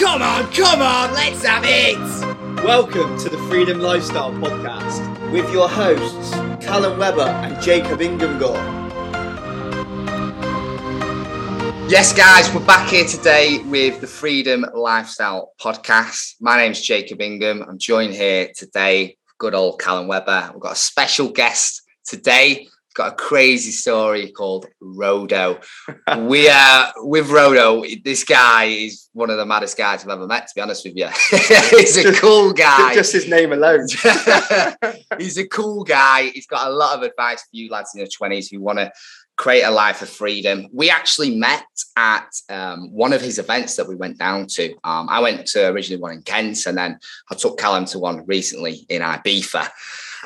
Come on, come on, let's have it! Welcome to the Freedom Lifestyle Podcast with your hosts, Callum Webber and Jacob Ingham. Yes, guys, we're back here today with the Freedom Lifestyle Podcast. My name's Jacob Ingham. I'm joined here today, good old Callum Webber. We've got a special guest today got a crazy story called Rodo. we are with Rodo. This guy is one of the maddest guys I've ever met. To be honest with you, he's a cool guy. Just his name alone. he's a cool guy. He's got a lot of advice for you lads in your twenties who want to create a life of freedom. We actually met at um, one of his events that we went down to. Um, I went to originally one in Kent, and then I took Callum to one recently in Ibiza.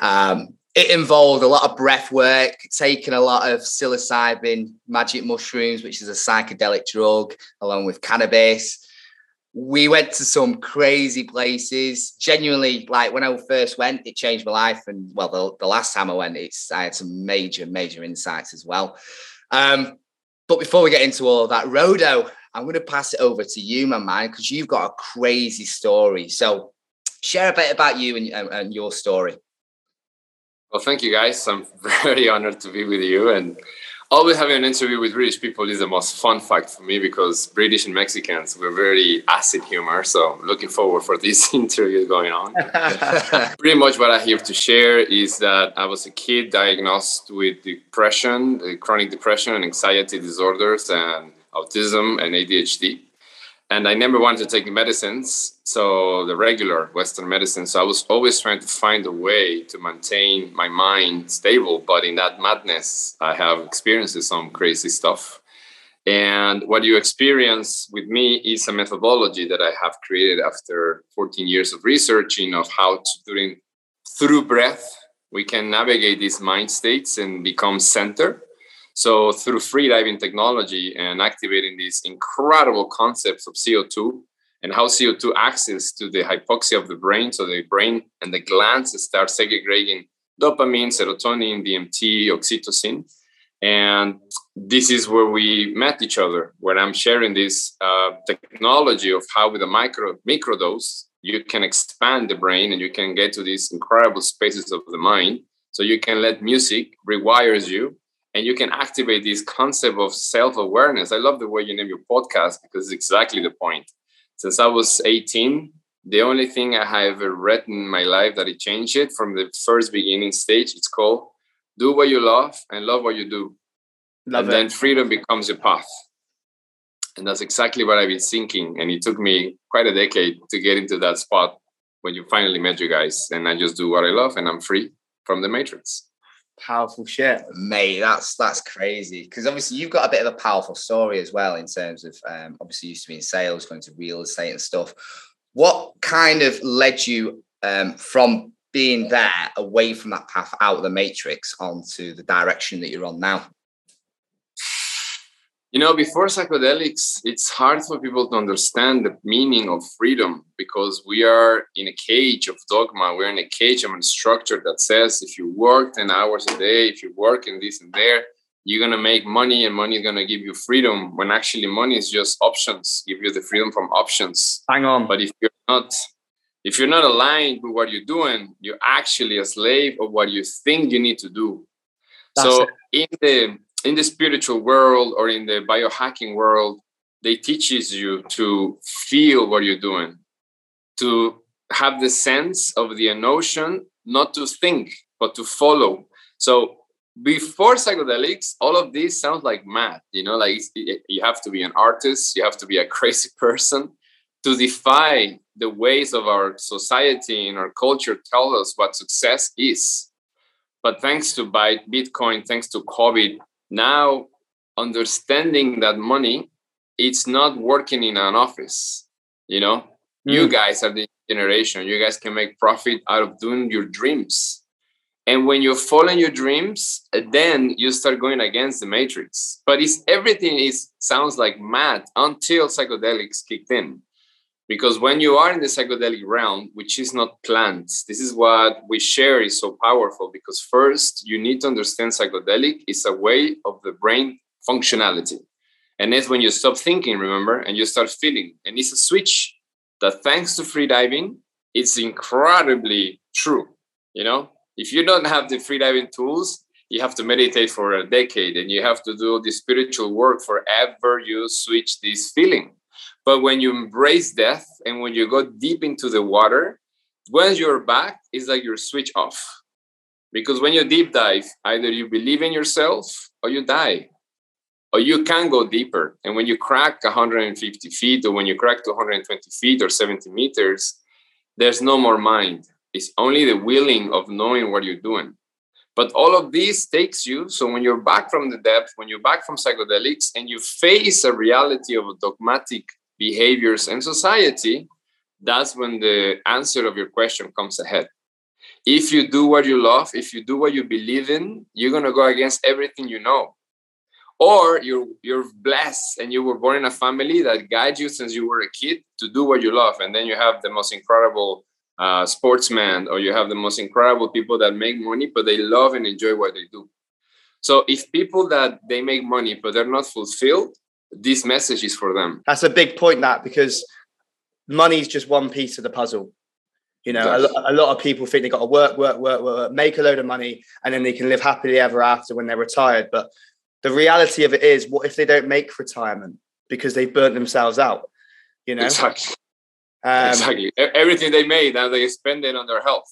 Um, it involved a lot of breath work, taking a lot of psilocybin, magic mushrooms, which is a psychedelic drug, along with cannabis. We went to some crazy places. Genuinely, like when I first went, it changed my life. And well, the, the last time I went, it's I had some major, major insights as well. Um, but before we get into all that, Rodo, I'm going to pass it over to you, my man, because you've got a crazy story. So share a bit about you and, and, and your story. Well, thank you guys. I'm very honored to be with you. And always having an interview with British people is the most fun fact for me because British and Mexicans, we're very acid humor. So looking forward for this interview going on. Pretty much what I have to share is that I was a kid diagnosed with depression, uh, chronic depression and anxiety disorders and autism and ADHD and I never wanted to take medicines, so the regular Western medicine. So I was always trying to find a way to maintain my mind stable. But in that madness, I have experienced some crazy stuff. And what you experience with me is a methodology that I have created after 14 years of researching of how to during through breath we can navigate these mind states and become center so through free diving technology and activating these incredible concepts of CO2 and how CO2 acts to the hypoxia of the brain, so the brain and the glands start segregating dopamine, serotonin, DMT, oxytocin. And this is where we met each other, where I'm sharing this uh, technology of how with a micro microdose you can expand the brain and you can get to these incredible spaces of the mind. So you can let music rewires you and you can activate this concept of self-awareness. I love the way you name your podcast because it's exactly the point. Since i was 18 the only thing i have ever read in my life that it changed it from the first beginning stage it's called do what you love and love what you do. Love and it. then freedom becomes your path. And that's exactly what i've been thinking and it took me quite a decade to get into that spot when you finally met you guys and i just do what i love and i'm free from the matrix powerful shit, mate. That's that's crazy because obviously you've got a bit of a powerful story as well in terms of um, obviously used to be in sales, going to real estate and stuff. What kind of led you um, from being there away from that path out of the matrix onto the direction that you're on now? You know, before psychedelics, it's hard for people to understand the meaning of freedom because we are in a cage of dogma. We're in a cage of a structure that says if you work 10 hours a day, if you work in this and there, you're going to make money and money is going to give you freedom when actually money is just options, give you the freedom from options. Hang on. But if you're not if you're not aligned with what you're doing, you're actually a slave of what you think you need to do. That's so it. in the in the spiritual world or in the biohacking world, they teaches you to feel what you're doing, to have the sense of the emotion, not to think, but to follow. So before psychedelics, all of this sounds like math. You know, like you have to be an artist, you have to be a crazy person to defy the ways of our society and our culture tell us what success is. But thanks to Bitcoin, thanks to COVID, now understanding that money it's not working in an office you know? Mm. you guys are the generation. You guys can make profit out of doing your dreams. And when you're following your dreams then you start going against the matrix. But it's everything is sounds like mad until psychedelics kicked in because when you are in the psychedelic realm which is not plants this is what we share is so powerful because first you need to understand psychedelic is a way of the brain functionality and it's when you stop thinking remember and you start feeling and it's a switch that thanks to free diving, it's incredibly true. You know, if you don't have the free diving tools, you have to meditate for a decade and you have to do the spiritual work forever you switch this feeling. But when you embrace death and when you go deep into the water, once you're back, it's like you're switch off. Because when you deep dive, either you believe in yourself or you die. Or you can go deeper. And when you crack 150 feet or when you crack 220 feet or 70 meters, there's no more mind. It's only the willing of knowing what you're doing. But all of this takes you. So when you're back from the depth, when you're back from psychedelics, and you face a reality of a dogmatic behaviors and society, that's when the answer of your question comes ahead. If you do what you love, if you do what you believe in, you're gonna go against everything you know. Or you're you're blessed and you were born in a family that guides you since you were a kid to do what you love, and then you have the most incredible uh, sportsman, or you have the most incredible people that make money, but they love and enjoy what they do. So if people that they make money but they're not fulfilled, this message is for them. That's a big point, that because money is just one piece of the puzzle. You know, a, a, lot of people think they got to work, work, work, work, make a load of money, and then they can live happily ever after when they're retired. But the reality of it is, what if they don't make retirement because they've burnt themselves out? You know, exactly. Um, exactly. Everything they made, now they spend it on their health.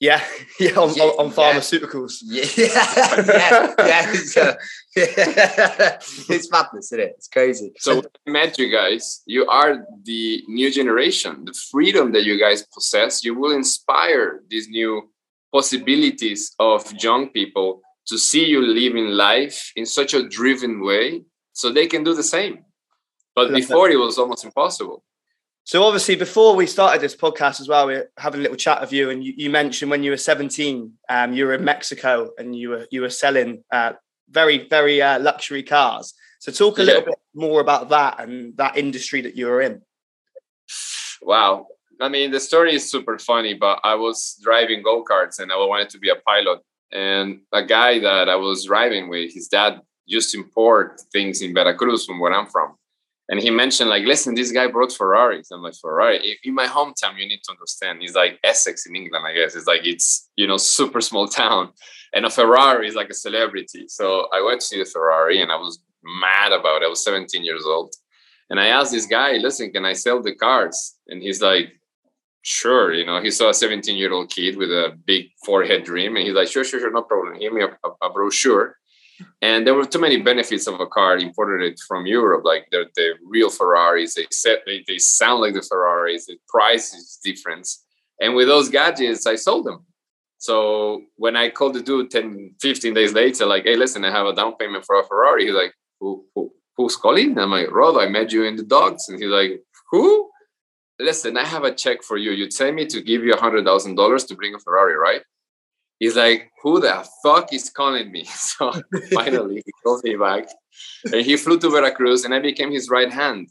Yeah, yeah, on, yeah, on pharmaceuticals. Yeah, yeah, yeah, it's, uh, yeah. it's madness, isn't it? It's crazy. So when I met you guys, you are the new generation. The freedom that you guys possess, you will inspire these new possibilities of young people to see you living life in such a driven way, so they can do the same. But before, it was almost impossible. So obviously, before we started this podcast as well, we are having a little chat of you, and you, you mentioned when you were 17, um, you were in Mexico and you were you were selling uh, very very uh, luxury cars. So talk a yeah. little bit more about that and that industry that you were in. Wow, I mean the story is super funny, but I was driving go karts and I wanted to be a pilot, and a guy that I was driving with, his dad used to import things in Veracruz from where I'm from and he mentioned like listen this guy brought ferraris i'm like ferrari? In my hometown you need to understand he's like essex in england i guess. It's like it's you know super small town. And a ferrari is like a celebrity. So i went to see the ferrari and i was mad about it. I was 17 years old. And i asked this guy listen can i sell the cars? And he's like sure you know. He saw a 17 year old kid with a big forehead dream and he's like sure sure sure no problem. Give me a, a, a brochure and there were too many benefits of a car imported from Europe, like the, the real Ferraris. They set they, they sound like the Ferraris. The price is different. And with those gadgets, I sold them. So when I called the dude 10, 15 days later, like, hey, listen, I have a down payment for a Ferrari. He's like, who, who who's calling? I'm like, Rod, I met you in the dogs. And he's like, who? Listen, I have a check for you. You tell me to give you a hundred thousand dollars to bring a Ferrari, right? He's like, who the fuck is calling me? So finally he calls me back. And he flew to Veracruz and I became his right hand.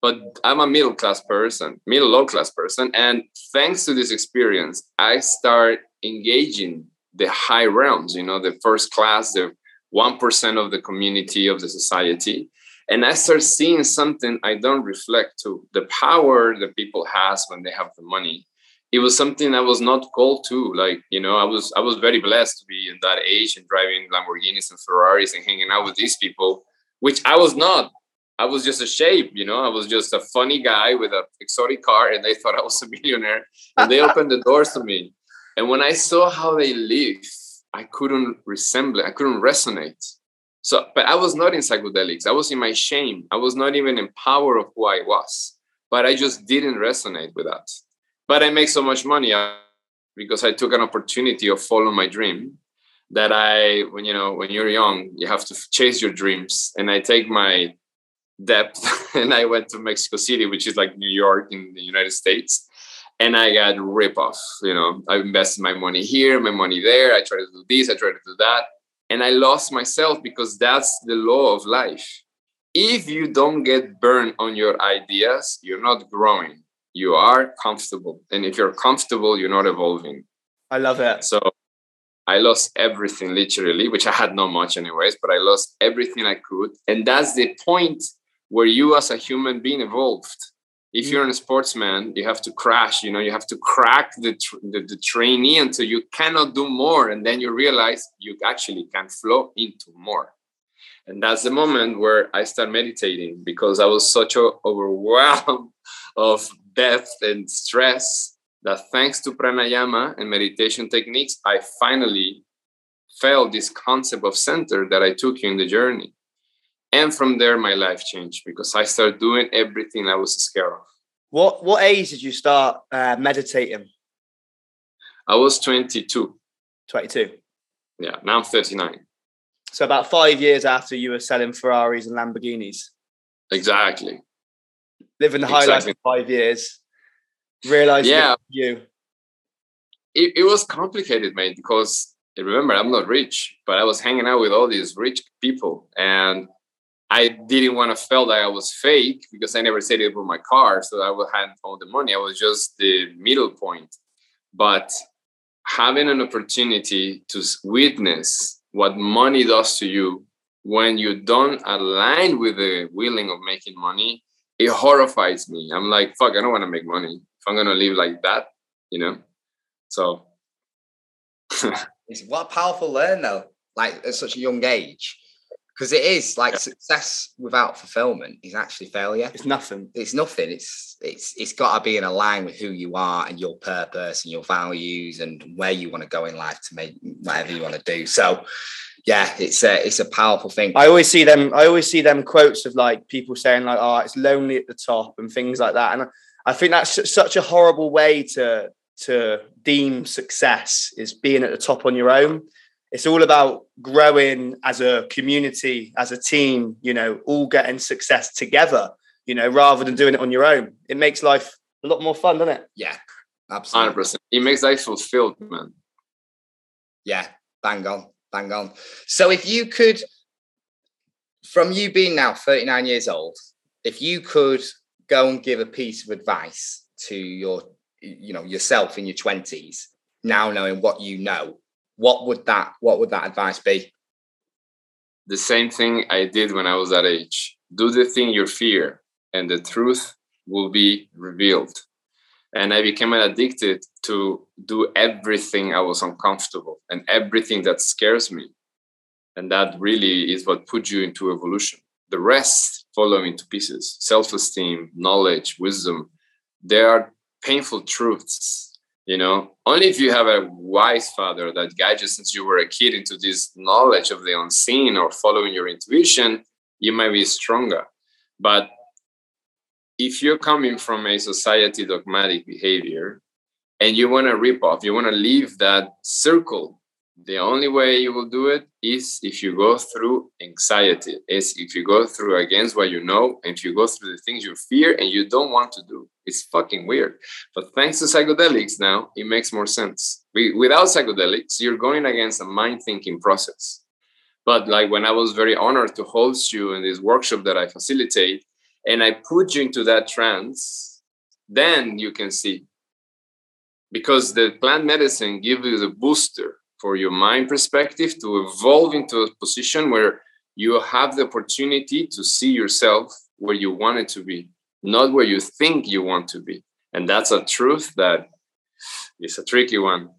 But I'm a middle class person, middle low class person. And thanks to this experience, I start engaging the high realms, you know, the first class, the 1% of the community, of the society. And I start seeing something I don't reflect to the power that people has when they have the money it was something I was not called to. Like, you know, I was I was very blessed to be in that age and driving Lamborghinis and Ferraris and hanging out with these people, which I was not. I was just a shape, you know. I was just a funny guy with an exotic car, and they thought I was a millionaire. And they opened the doors to me. And when I saw how they live, I couldn't resemble. I couldn't resonate. So, but I was not in psychedelics. I was in my shame. I was not even in power of who I was. But I just didn't resonate with that but I make so much money uh, because I took an opportunity of follow my dream that I, when you know, when you're young, you have to chase your dreams. And I take my depth and I went to Mexico City, which is like New York in the United States. And I got rip off. You know, I invested my money here, my money there. I tried to do this, I tried to do that. And I lost myself because that's the law of life. If you don't get burned on your ideas, you're not growing you are comfortable. And if you're comfortable, you're not evolving. I love it. So I lost everything literally, which I had not much anyways, but I lost everything I could. And that's the point where you as a human being evolved. if mm. you're a sportsman you have to crash you know you have to crack the, tr- the, the trainee until you cannot do more and then you realize you actually can flow into more and that's the moment where i start meditating because i was such a overwhelmed of death and stress that thanks to pranayama and meditation techniques i finally felt this concept of center that i took you in the journey. And from there my life changed because i started doing everything i was scared of. What what age did you start uh, meditating? I was 22 22 yeah now i'm 39 so about five years after you were selling ferraris and lamborghinis. Exactly living the high exactly. life for five years realizing yeah you it, it was complicated man, because remember i'm not rich but i was hanging out with all these rich people and I didn't want to feel that I was fake because I never said it with my car, so I would have all the money. I was just the middle point. But having an opportunity to witness what money does to you when you don't align with the willing of making money, it horrifies me. I'm like, fuck, I don't want to make money if I'm gonna live like that, you know. So, it's what a powerful learn though, like at such a young age because it is like yeah. success without fulfillment is actually failure. It's nothing. It's nothing. It's it's it's got to be in a line with who you are and your purpose and your values and where you want to go in life to make whatever you want to do. So, yeah, it's a it's a powerful thing. I always see them. I always see them quotes of like people saying like, "Oh, it's lonely at the top" and things like that. And I think that's such a horrible way to to deem success is being at the top on your own it's all about growing as a community, as a team, you know, all getting success together, you know, rather than doing it on your own. It makes life a lot more fun, doesn't it? Yeah, absolutely. 100%. It makes life fulfilled, man. Yeah, bang on, bang on. So if you could, from you being now 39 years old, if you could go and give a piece of advice to your, you know, yourself in your 20s, now knowing what you know, what would that what would that advice be? The same thing I did when I was that age. Do the thing you fear, and the truth will be revealed. And I became addicted to do everything I was uncomfortable and everything that scares me. And that really is what put you into evolution. The rest follow into pieces self esteem, knowledge, wisdom. They are painful truths you know only if you have a wise father that guides you since you were a kid into this knowledge of the unseen or following your intuition you might be stronger but if you're coming from a society dogmatic behavior and you want to rip off you want to leave that circle the only way you will do it is if you go through anxiety is if you go through against what you know and if you go through the things you fear and you don't want to do it's fucking weird. But thanks to psychedelics now it makes more sense. Without psychedelics you're going against a mind thinking process. But like when i was very honored to host you in this workshop that i facilitate and i put you into that trance then you can see because the plant medicine gives you the booster for your mind perspective to evolve into a position where you have the opportunity to see yourself where you want it to be, not where you think you want to be. And that's a truth that is a tricky one.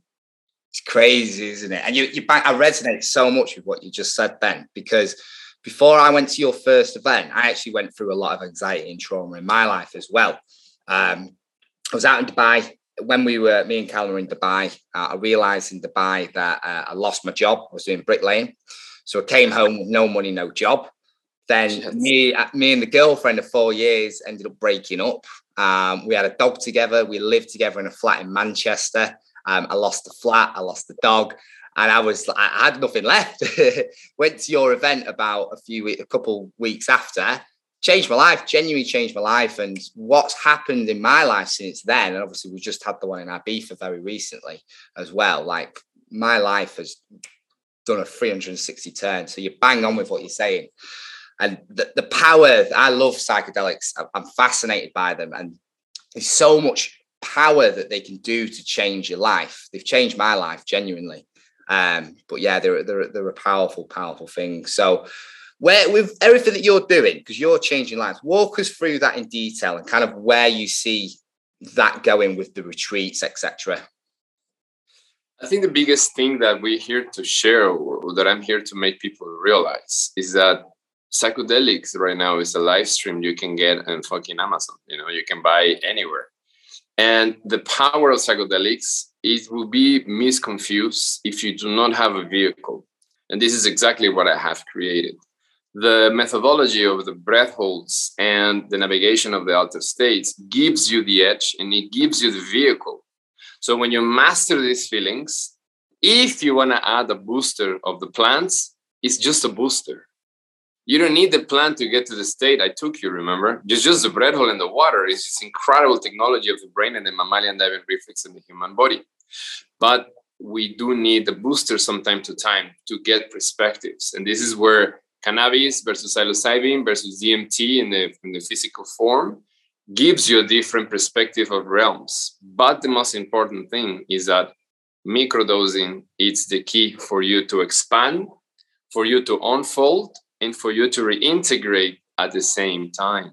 It's crazy, isn't it? And you, you, I resonate so much with what you just said, Ben, because before I went to your first event, I actually went through a lot of anxiety and trauma in my life as well. Um, I was out in Dubai when we were, me and Callum were in Dubai, uh, I realized in Dubai that uh, I lost my job. I was doing bricklaying. So I came home with no money, no job. Then me, uh, me and the girlfriend of four years ended up breaking up. Um, we had a dog together. We lived together in a flat in Manchester. Um, I lost the flat. I lost the dog, and I was I had nothing left. Went to your event about a few a couple weeks after, changed my life, genuinely changed my life. And what's happened in my life since then, and obviously we just had the one in Ibiza very recently as well. Like my life has done a 360 turn. So you bang on with what you're saying. And the, the power, I love psychedelics. I'm fascinated by them. And there's so much power that they can do to change your life. They've changed my life genuinely. Um, but yeah, they're, they're, they're a powerful, powerful thing. So Where with everything that you're doing, because you're changing lives, walk us through that in detail and kind of where you see that going with the retreats, etc. I think the biggest thing that we're here to share, or that I'm here to make people realize, is that psychedelics right now is a live stream you can get on fucking Amazon. You know, you can buy anywhere. And the power of psychedelics, it will be misconfused if you do not have a vehicle. And this is exactly what I have created. The methodology of the breath holds and the navigation of the altered states gives you the edge and it gives you the vehicle. So when you master these feelings, if you want to add a booster of the plants, it's just a booster you don't need the plant to get to the state I took you, remember? It's just the breath hole and the water It's just incredible technology of the brain and the mammalian diving reflex in the human body. But we do need the booster from time to time to get perspectives. And this is where cannabis versus psilocybin versus DMT in the, in the physical form gives you a different perspective of realms. But the most important thing is that microdosing is the key for you to expand, for you to unfold, and for you to reintegrate at the same time.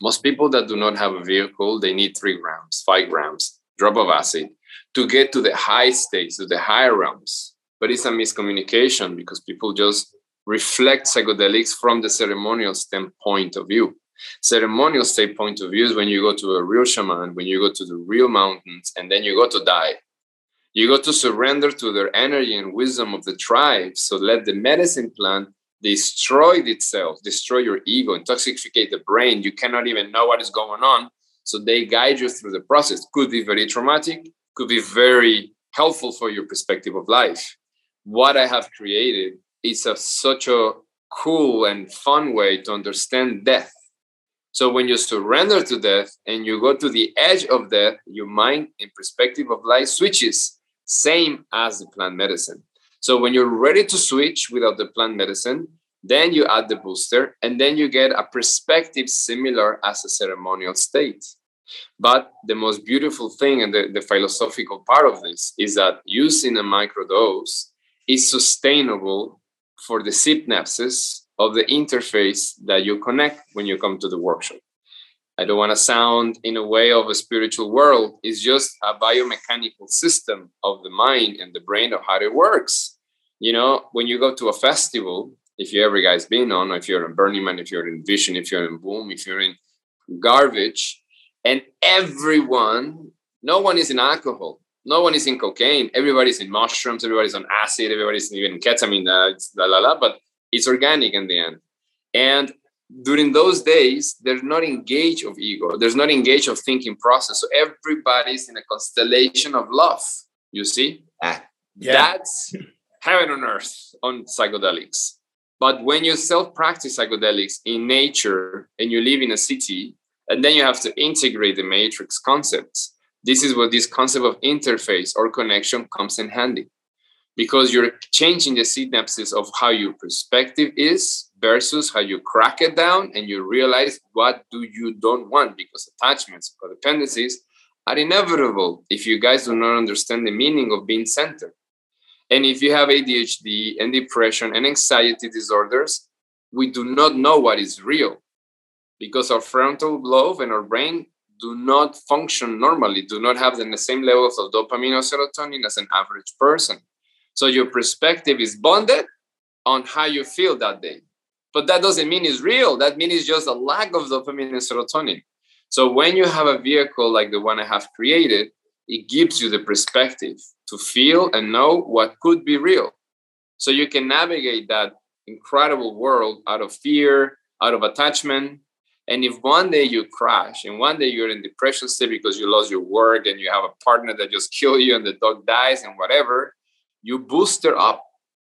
Most people that do not have a vehicle, they need three grams, five grams, drop of acid to get to the high states, to the higher realms. But it's a miscommunication because people just reflect psychedelics from the ceremonial standpoint of view. Ceremonial state point of view is when you go to a real shaman, when you go to the real mountains, and then you go to die. You go to surrender to their energy and wisdom of the tribe. So let the medicine plant destroy itself, destroy your ego, intoxicate the brain. You cannot even know what is going on. So they guide you through the process. Could be very traumatic, could be very helpful for your perspective of life. What I have created is a, such a cool and fun way to understand death. So when you surrender to death and you go to the edge of death, your mind and perspective of life switches, same as the plant medicine. So when you're ready to switch without the plant medicine, then you add the booster, and then you get a perspective similar as a ceremonial state. But the most beautiful thing and the, the philosophical part of this is that using a microdose is sustainable for the synapses of the interface that you connect when you come to the workshop. I don't want to sound in a way of a spiritual world. It's just a biomechanical system of the mind and the brain of how it works. You know, when you go to a festival, if you ever guys been on, if you're in Burning Man, if you're in Vision, if you're in Boom, if you're in Garbicz, and everyone, no one is in alcohol, no one is in cocaine, everybody's in mushrooms, everybody's on acid, everybody's even in ketamine, uh, la la la, but it's organic in the end. And during those days, there's not engaged of ego. There's not engaged of thinking process. So everybody's in a constellation of love. You see, yeah. that's heaven on earth on psychedelics. But when you self-practice psychedelics in nature and you live in a city, and then you have to integrate the matrix concepts. This is where this concept of interface or connection comes in handy. Because you're changing the synapses of how your perspective is versus how you crack it down and you realize what do you don't want because attachments codependencies are inevitable if you guys do not understand the meaning of being centered. And if you have adhd and depression and anxiety disorders we do not know what is real because our frontal lobe and our brain do not function normally do not have the same levels of dopamine or serotonin as an average person so your perspective is bonded on how you feel that day. But that doesn't mean it's real. That means it's just a lack of dopamine and serotonin. So when you have a vehicle like the one I have created, it gives you the perspective to feel and know what could be real. So you can navigate that incredible world out of fear, out of attachment. And if one day you crash and one day you're in depression state because you lost your work and you have a partner that just killed you and the dog dies and whatever, you booster up.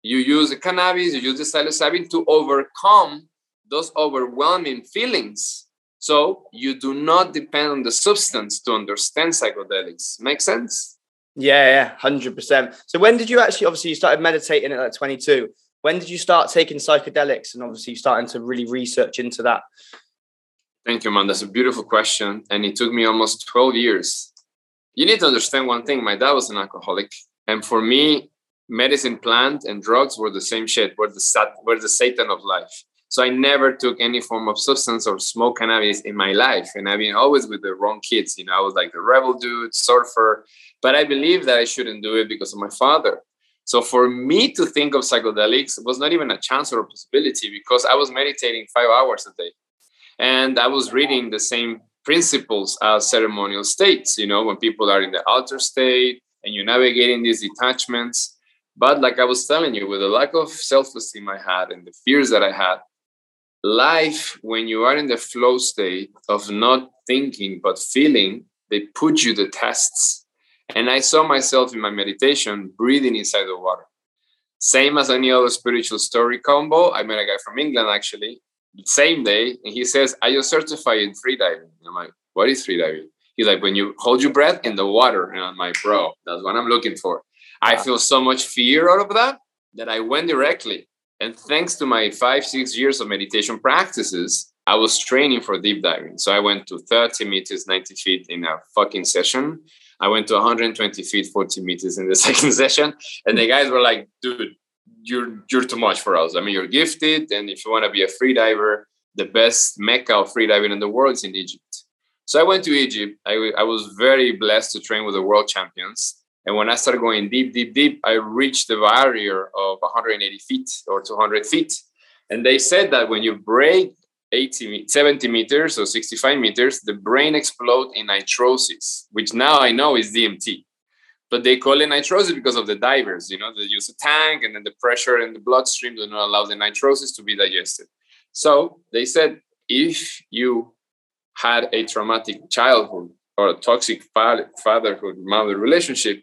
You use the cannabis, you use the psilocybin to overcome those overwhelming feelings. So you do not depend on the substance to understand psychedelics. Make sense? Yeah, yeah, hundred percent. So when did you actually? Obviously, you started meditating at like twenty-two. When did you start taking psychedelics, and obviously starting to really research into that? Thank you, man. That's a beautiful question, and it took me almost twelve years. You need to understand one thing. My dad was an alcoholic, and for me, medicine plant and drugs were the same shit, were the sat, were the Satan of life. So I never took any form of substance or smoke cannabis in my life. And I've been always with the wrong kids. You know, I was like the rebel dude, surfer. But I believe that I shouldn't do it because of my father. So for me to think of psychedelics was not even a chance or a possibility because I was meditating five hours a day. And I was reading the same principles as ceremonial states, you know, when people are in the alter state and you're navigating these detachments. But like I was telling you, with the lack of self esteem I had and the fears that I had, life when you are in the flow state of not thinking but feeling they put you the tests and i saw myself in my meditation breathing inside the water same as any other spiritual story combo i met a guy from england actually same day and he says i just certified in freediving i'm like what is freediving he's like when you hold your breath in the water and i'm like bro that's what i'm looking for i feel so much fear out of that that i went directly and thanks to my five, six years of meditation practices, I was training for deep diving. So I went to 30 meters, 90 feet in a fucking session. I went to 120 feet, 40 meters in the second session. And the guys were like, dude, you're you're too much for us. I mean, you're gifted. And if you want to be a free diver, the best mecca of freediving in the world is in Egypt. So I went to Egypt. I, I was very blessed to train with the world champions. And when I started going deep, deep, deep, I reached the barrier of 180 feet or 200 feet. And they said that when you break 80, 70 meters or 65 meters, the brain explodes in nitrosis, which now I know is DMT. But they call it nitrosis because of the divers. You know, they use a tank and then the pressure in the bloodstream do not allow the nitrosis to be digested. So they said if you had a traumatic childhood or a toxic fatherhood mother relationship,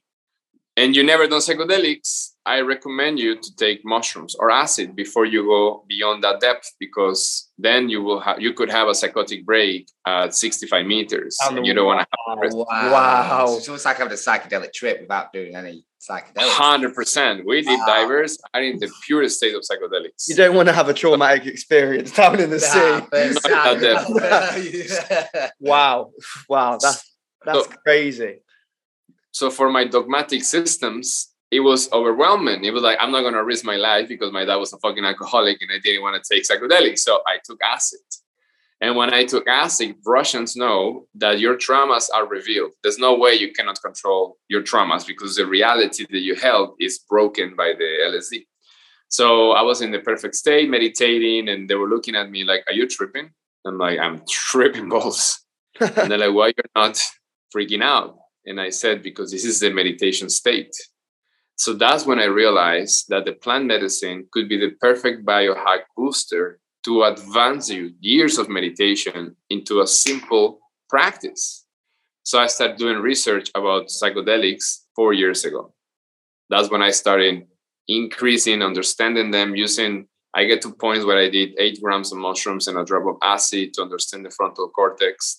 and you never done psychedelics, I recommend you to take mushrooms or acid before you go beyond that depth because then you will have you could have a psychotic break at 65 meters. And you don't want to have wow. wow. So it's almost like having a psychedelic trip without doing any psychedelics. Hundred percent. We deep wow. divers are in the purest state of psychedelics. You don't want to have a traumatic experience down in the sea. wow. Wow. That's that's so, crazy so for my dogmatic systems it was overwhelming. It was like i'm not going to risk my life because my dad was a fucking alcoholic and i didn't want to take psychedelics. So i took acid. And when i took acid russians know that your traumas are revealed. There's no way you cannot control your traumas because the reality that you held is broken by the lsd so i was in the perfect state meditating and they were looking at me like are you tripping? I'm like i'm tripping balls and they're like why you're not freaking out and I said, because this is the meditation state. So that's when I realized that the plant medicine could be the perfect biohack booster to advance you years of meditation into a simple practice. So I started doing research about psychedelics four years ago. That's when I started increasing, understanding them, using. I get to points where I did eight grams of mushrooms and a drop of acid to understand the frontal cortex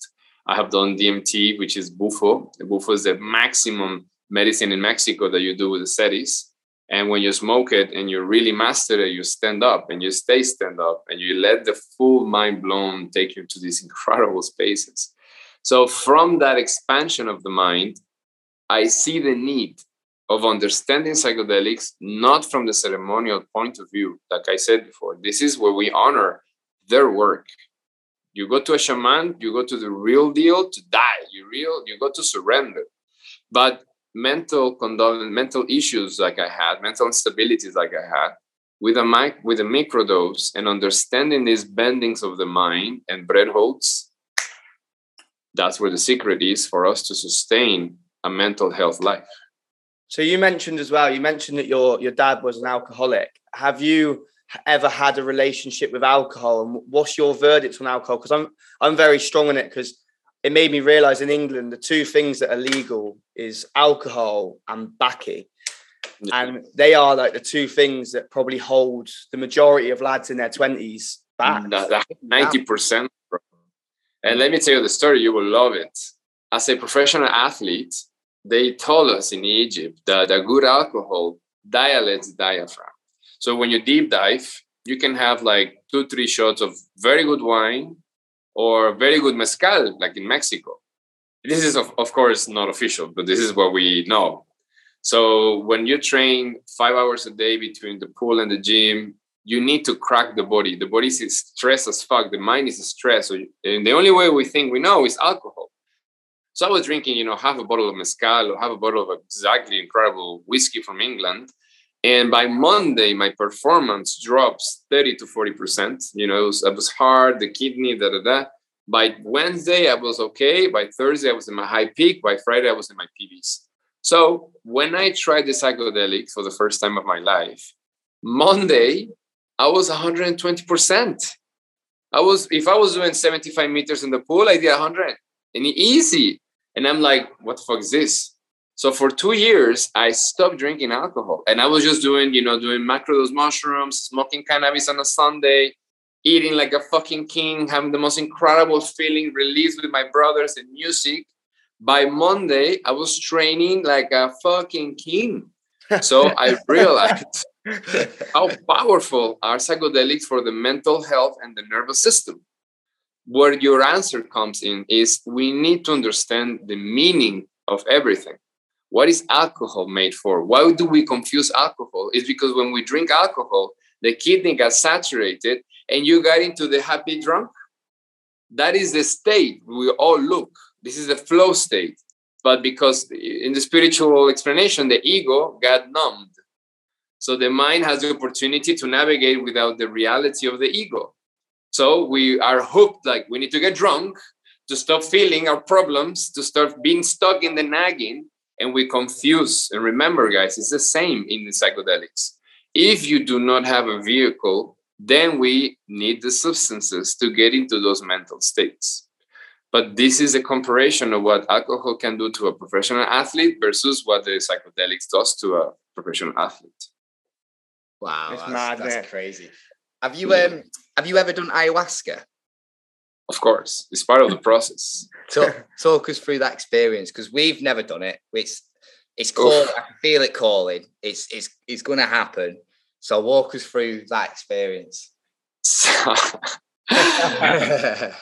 I have done DMT, which is bufo. Bufo is the maximum medicine in Mexico that you do with the sedis. And when you smoke it and you really master it, you stand up and you stay stand up and you let the full mind blown take you to these incredible spaces. So, from that expansion of the mind, I see the need of understanding psychedelics not from the ceremonial point of view. Like I said before, this is where we honor their work you go to a shaman, you go to the real deal to die. You real, you go to surrender. But mental condol- mental issues like I had, mental instabilities like I had, with a mic with a microdose and understanding these bendings of the mind and bread holds, that's where the secret is for us to sustain a mental health life. So you mentioned as well, you mentioned that your your dad was an alcoholic. Have you ever had a relationship with alcohol and what's your verdict on alcohol? Because i'm i'm very strong on it because it made me realize in england the two things that are legal is alcohol and baccy. And they are like the two things that probably hold the majority of lads in their 20s back. 90% and let me tell you the story you will love it. As a professional athlete they told us in egypt that a good alcohol dilates diaphragm so when you deep dive, you can have like two, three shots of very good wine or very good mezcal, like in Mexico. This is, of, of course, not official, but this is what we know. So when you train five hours a day between the pool and the gym, you need to crack the body. The body is stressed as fuck. The mind is stressed. So, and the only way we think we know is alcohol. So I was drinking, you know, half a bottle of mezcal or half a bottle of exactly incredible whiskey from England. And by Monday, my performance drops 30 to 40%. You know, it was, it was hard, the kidney, da da da. By Wednesday, I was okay. By Thursday, I was in my high peak. By Friday, I was in my PBs. So when I tried the psychedelic for the first time of my life, Monday, I was 120%. I was, if I was doing 75 meters in the pool, I did 100 and easy. And I'm like, what the fuck is this? So for two years, I stopped drinking alcohol and I was just doing, you know, doing macrodose mushrooms, smoking cannabis on a Sunday, eating like a fucking king, having the most incredible feeling, released with my brothers and music. By Monday, I was training like a fucking king. So I realized how powerful are psychedelics for the mental health and the nervous system. Where your answer comes in is we need to understand the meaning of everything. What is alcohol made for? Why do we confuse alcohol? It's because when we drink alcohol, the kidney got saturated and you got into the happy drunk. That is the state we all look. This is the flow state. But because in the spiritual explanation, the ego got numbed so the mind has the opportunity to navigate without the reality of the ego. So we are hooked, like we need to get drunk to stop feeling our problems, to start being stuck in the nagging, and we confuse. And remember, guys, it's the same in the psychedelics. If you do not have a vehicle, then we need the substances to get into those mental states. But this is a comparison of what alcohol can do to a professional athlete versus what the psychedelics does to a professional athlete. Wow, that's, that's crazy. Have you um have you ever done ayahuasca? Of course, it's part of the process. talk, talk us through that experience because we've never done it. It's it's called. I can feel it calling. It's it's it's going to happen. So walk us through that experience.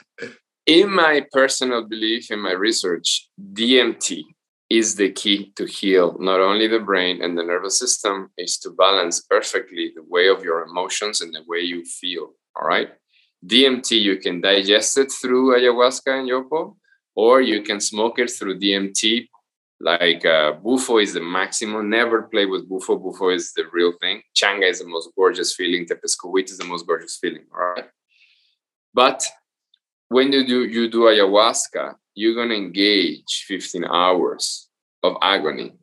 in my personal belief, in my research, DMT is the key to heal not only the brain and the nervous system is to balance perfectly the way of your emotions and the way you feel all right dmt you can digest it through ayahuasca and yopo or you can smoke it through dmt like uh, bufo is the maximum. Never play with bufo. Bufo is the real thing. Changa is the most gorgeous feeling. Tepescohuitl is the most gorgeous feeling all right? But when you do you do ayahuasca you're going to engage 15 hours of agony.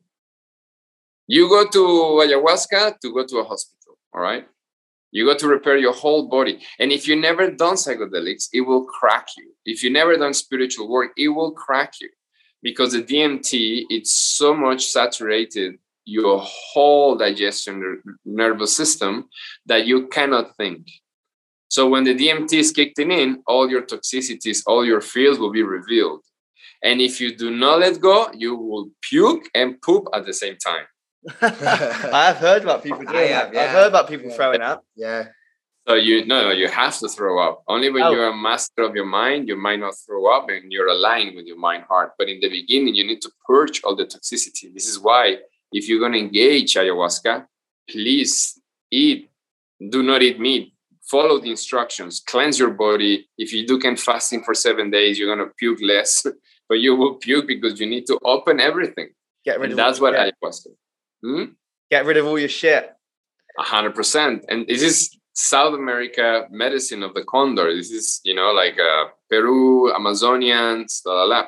You go to ayahuasca to go to a hospital, all right? You got to repair your whole body. And if you never done psychedelics, it will crack you. If you never done spiritual work, it will crack you because the DMT, it's so much saturated your whole digestion nervous system that you cannot think. So when the DMT is kicked in, all your toxicities, all your fears will be revealed. And if you do not let go, you will puke and poop at the same time. I've heard about people doing have, that. Yeah. I've heard about people yeah. throwing up. Yeah. So you no, no, you have to throw up. Only when oh. you're a master of your mind, you might not throw up and you're aligned with your mind heart. But in the beginning, you need to purge all the toxicity. This is why if you're gonna engage ayahuasca, please eat, do not eat meat, follow the instructions, cleanse your body. If you do can fasting for seven days, you're gonna puke less, but you will puke because you need to open everything. Get rid and of that's what I was. Hmm? Get rid of all your shit. A hundred percent. And this is South America medicine of the condor. This is, you know, like uh, Peru, Amazonians, la, la, la.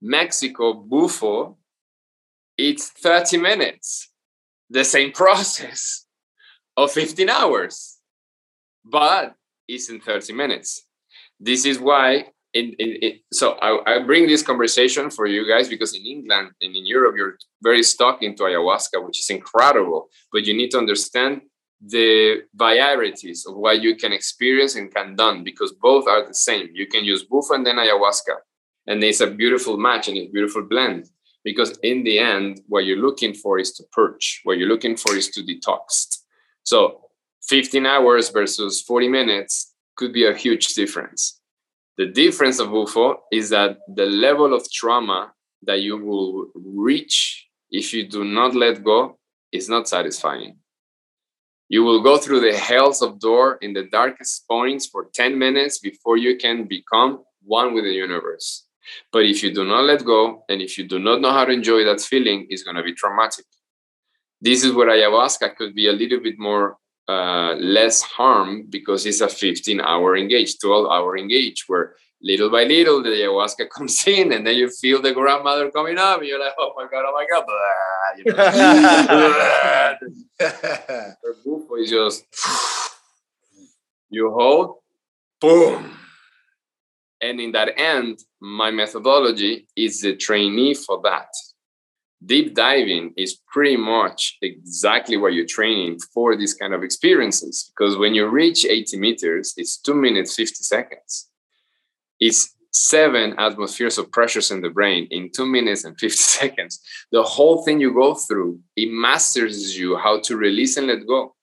Mexico, bufo, it's 30 minutes. The same process of 15 hours but it's in 30 minutes. This is why. In, in, in so I, I, bring this conversation for you guys because in England and in Europe you're very stuck into ayahuasca, which is incredible. But you need to understand the varieties of what you can experience and can done because both are the same. You can use bufo and then ayahuasca, and it's a beautiful match and a beautiful blend. Because in the end, what you're looking for is to purge. What you're looking for is to detox. So 15 hours versus 40 minutes could be a huge difference. The difference of bufo is that the level of trauma that you will reach if you do not let go, is not satisfying. You will go through the hells of door in the darkest points for 10 minutes before you can become one with the universe. But if you do not let go and if you do not know how to enjoy that feeling, it's going to be traumatic. This is where ayahuasca could be a little bit more uh, less harm because it's a 15 hour engage, 12 hour engage, where little by little the ayahuasca comes in and then you feel the grandmother coming up and you're like, oh my God, oh my God. Blah, you know? is just, you hold, boom. And in that end, my methodology is the trainee for that deep diving is pretty much exactly what you're training for these kind of experiences because when you reach 80 meters it's 2 minutes 50 seconds. It's seven atmospheres of pressures in the brain in 2 minutes and 50 seconds. The whole thing you go through it masters you how to release and let go.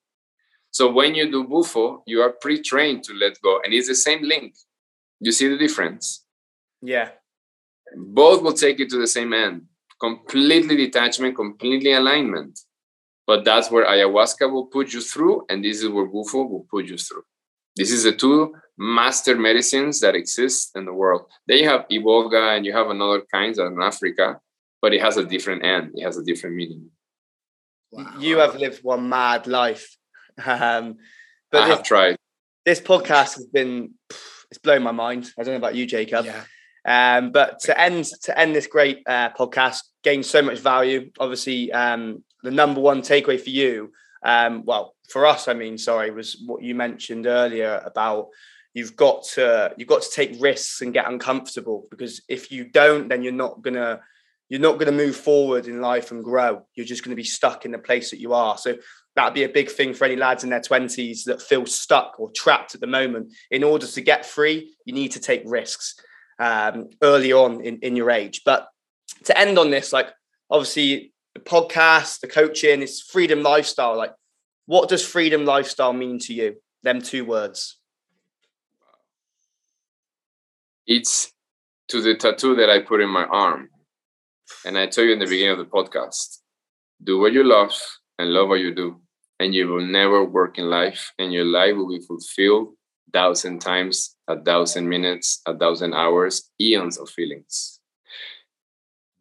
So when you do bufo you are pre-trained to let go and it's the same link. You see the difference? Yeah. Both will take you to the same end completely detachment, completely alignment. But that's where ayahuasca will put you through, and this is where Bufo will put you through. This is the two master medicines that exist in the world. Then you have Iboga and you have another kinds in Africa, but it has a different end. It has a different meaning. Wow. You have lived one mad life. Um, but I this, have tried. This podcast has been it's blown my mind. I don't know about you, Jacob. Yeah. Um, but to end to end this great uh, podcast, gained so much value. Obviously, um, the number one takeaway for you, um, well, for us, I mean, sorry, was what you mentioned earlier about you've got to you've got to take risks and get uncomfortable because if you don't, then you're not gonna you're not going to move forward in life and grow. You're just going to be stuck in the place that you are. So that'd be a big thing for any lads in their 20s that feel stuck or trapped at the moment. In order to get free, you need to take risks um, early on in, in your age. But to end on this, like obviously the podcast, the coaching, is freedom lifestyle. Like, what does freedom lifestyle mean to you? Them two words. It's to the tattoo that I put in my arm. And I told you in the beginning of the podcast do what you love and love what you do. And you will never work in life, and your life will be fulfilled thousand times, a thousand minutes, a thousand hours, eons of feelings.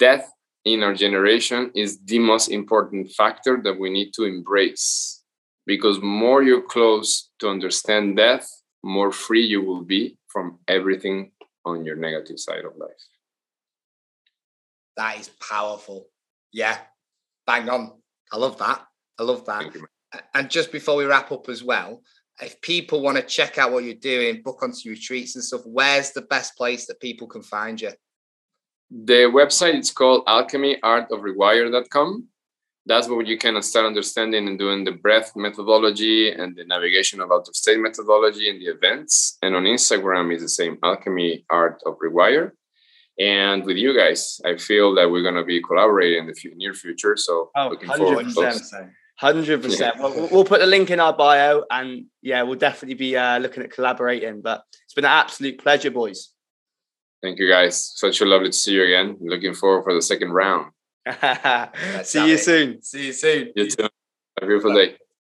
Death in our generation is the most important factor that we need to embrace because more you're close to understand death, more free you will be from everything on your negative side of life. That is powerful. Yeah, bang on. I love that. I love that. And just before we wrap up as well, if people want to check out what you're doing, book onto retreats and stuff, where's the best place that people can find you? The website is called alchemyartofrewire.com. That's where you can start understanding and doing the breath methodology and the navigation of out of state methodology and the events. And on Instagram is the same Alchemy Art of Rewire. And with you guys, I feel that we're going to be collaborating in the near future. So oh, looking forward to Hundred percent. We'll, we'll put the link in our bio, and yeah, we'll definitely be uh, looking at collaborating. But it's been an absolute pleasure, boys. Thank you, guys. Such a lovely to see you again. Looking forward for the second round. see you soon. See you soon. You too. Have a beautiful day.